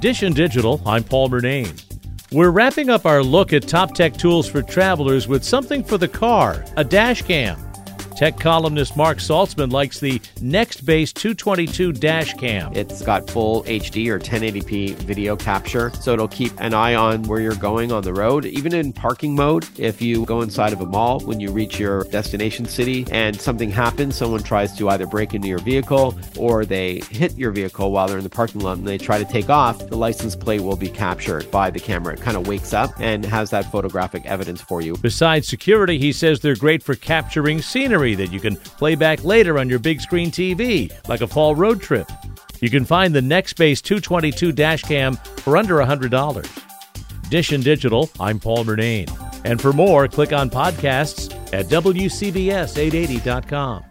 Dish and Digital, I'm Paul Murnane. We're wrapping up our look at top tech tools for travelers with something for the car, a dash cam. Tech columnist Marc Saltzman likes the Nextbase 222 dash cam. It's got full HD or 1080p video capture, so it'll keep an eye on where you're going on the road, even in parking mode. If you go inside of a mall when you reach your destination city and something happens, someone tries to either break into your vehicle or they hit your vehicle while they're in the parking lot and they try to take off, the license plate will be captured by the camera. It kind of wakes up and has that photographic evidence for you. Besides security, he says they're great for capturing scenery that you can play back later on your big screen TV, like a fall road trip. You can find the Nextbase 222 dash cam for under $100. Dish and Digital, I'm Paul Murnane. And for more, click on podcasts at WCBS880.com.